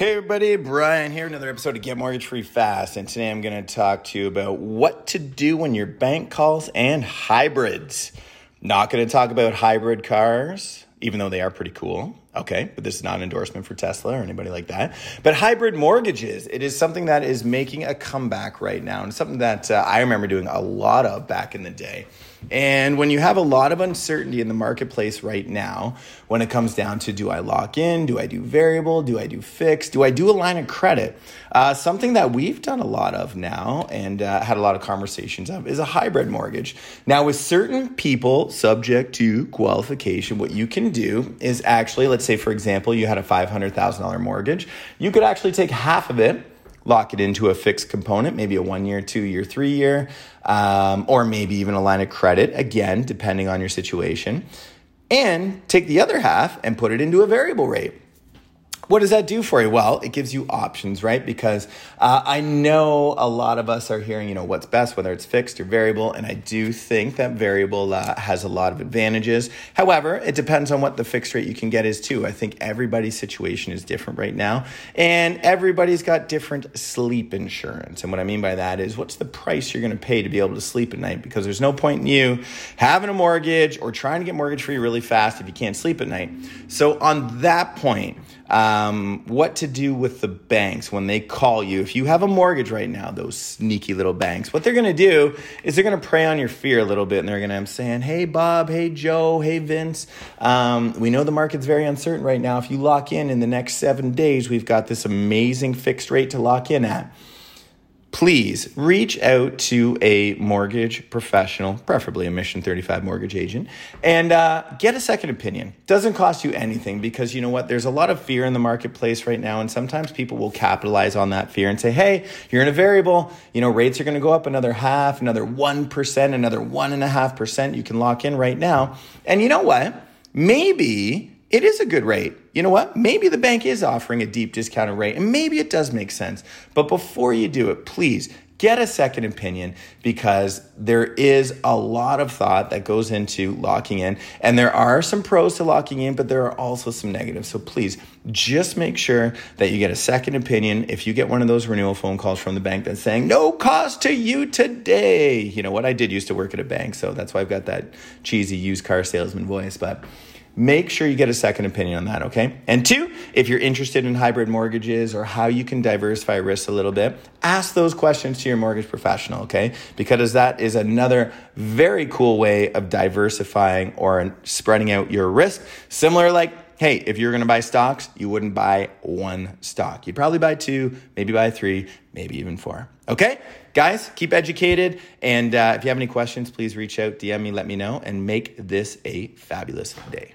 Hey everybody, Brian here, another episode of Get Mortgage Free Fast. And today I'm going to talk to you about what to do when your bank calls and hybrids. Not going to talk about hybrid cars, even though they are pretty cool. Okay, but this is not an endorsement for Tesla or anybody like that. But hybrid mortgages, it is something that is making a comeback right now, and something that uh, I remember doing a lot of back in the day. And when you have a lot of uncertainty in the marketplace right now, when it comes down to do I lock in, do I do variable, do I do fixed, do I do a line of credit, uh, something that we've done a lot of now and uh, had a lot of conversations of is a hybrid mortgage. Now, with certain people subject to qualification, what you can do is actually, let's say, for example, you had a $500,000 mortgage, you could actually take half of it lock it into a fixed component, maybe a one year, two year, three year, um, or maybe even a line of credit, again, depending on your situation. And take the other half and put it into a variable rate. What does that do for you? Well, it gives you options, right? Because uh, I know a lot of us are hearing, you know, what's best, whether it's fixed or variable, and I do think that variable uh, has a lot of advantages. However, it depends on what the fixed rate you can get is too. I think everybody's situation is different right now, and everybody's got different sleep insurance. And what I mean by that is, what's the price you're going to pay to be able to sleep at night? Because there's no point in you having a mortgage or trying to get mortgage free really fast if you can't sleep at night. So on that point um, what to do with the banks when they call you. If you have a mortgage right now, those sneaky little banks, what they're going to do is they're going to prey on your fear a little bit and they're going to say, hey, Bob, hey, Joe, hey, Vince, um, we know the market's very uncertain right now. If you lock in in the next seven days, we've got this amazing fixed rate to lock in at please reach out to a mortgage professional, preferably a Mission 35 mortgage agent, and uh, get a second opinion. Doesn't cost you anything because you know what? There's a lot of fear in the marketplace right now, and sometimes people will capitalize on that fear and say, hey, you're in a variable, you know, rates are going to go up another half, another 1%, another 1.5%. You can lock in right now. And you know what? Maybe it is a good rate. You know what? Maybe the bank is offering a deep discounted rate and maybe it does make sense. But before you do it, please get a second opinion because there is a lot of thought that goes into locking in. And there are some pros to locking in, but there are also some negatives. So please just make sure that you get a second opinion. If you get one of those renewal phone calls from the bank that's saying, no cost to you today. You know what? I did used to work at a bank, so that's why I've got that cheesy used car salesman voice. But make sure you get a second opinion on that, okay? And two, if you're interested in hybrid mortgages or how you can diversify risks a little bit, ask those questions to your mortgage professional, okay? Because that is another very cool way of diversifying or spreading out your risk. Similar like hey, if you're to buy stocks, you wouldn't buy one stock. You'd probably buy two, maybe buy three, maybe even four. Okay? Guys, keep educated. And uh, if you have any questions, please reach out, DM me, let me know, and make this a fabulous day.